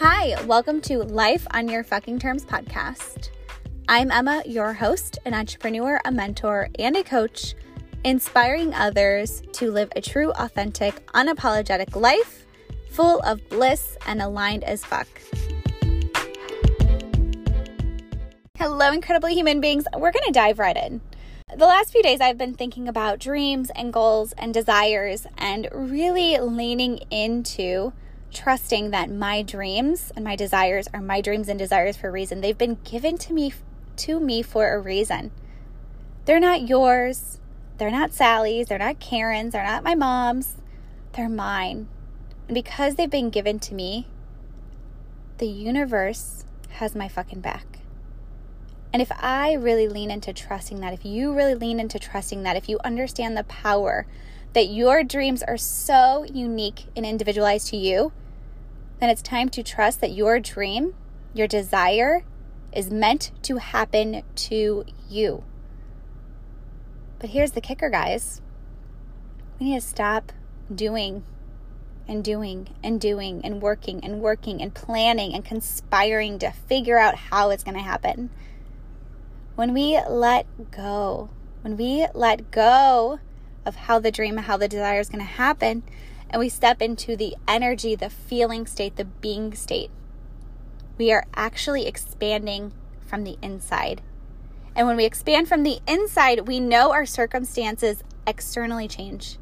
Hi, welcome to Life on Your Fucking Terms podcast. I'm Emma, your host, an entrepreneur, a mentor, and a coach, inspiring others to live a true, authentic, unapologetic life full of bliss and aligned as fuck. Hello, incredible human beings. We're going to dive right in. The last few days, I've been thinking about dreams and goals and desires and really leaning into trusting that my dreams and my desires are my dreams and desires for a reason. They've been given to me to me for a reason. They're not yours. They're not Sally's. They're not Karen's. They're not my mom's. They're mine. And because they've been given to me, the universe has my fucking back. And if I really lean into trusting that, if you really lean into trusting that, if you understand the power that your dreams are so unique and individualized to you, then it's time to trust that your dream, your desire, is meant to happen to you. But here's the kicker, guys we need to stop doing and doing and doing and working and working and planning and conspiring to figure out how it's going to happen. When we let go, when we let go of how the dream, how the desire is going to happen, and we step into the energy, the feeling state, the being state, we are actually expanding from the inside. And when we expand from the inside, we know our circumstances externally change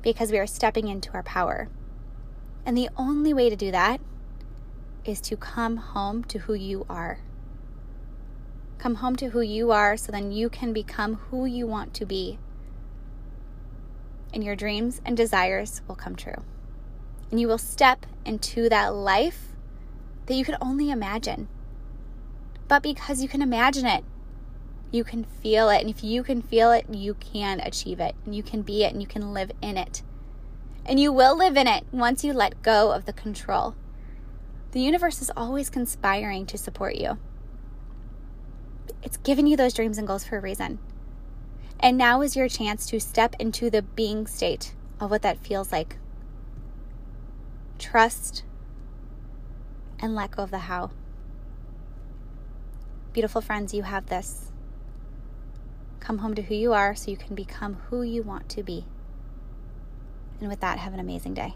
because we are stepping into our power. And the only way to do that is to come home to who you are. Come home to who you are so then you can become who you want to be. And your dreams and desires will come true. And you will step into that life that you could only imagine. But because you can imagine it, you can feel it. And if you can feel it, you can achieve it. And you can be it and you can live in it. And you will live in it once you let go of the control. The universe is always conspiring to support you. It's given you those dreams and goals for a reason. And now is your chance to step into the being state of what that feels like. Trust and let go of the how. Beautiful friends, you have this. Come home to who you are so you can become who you want to be. And with that, have an amazing day.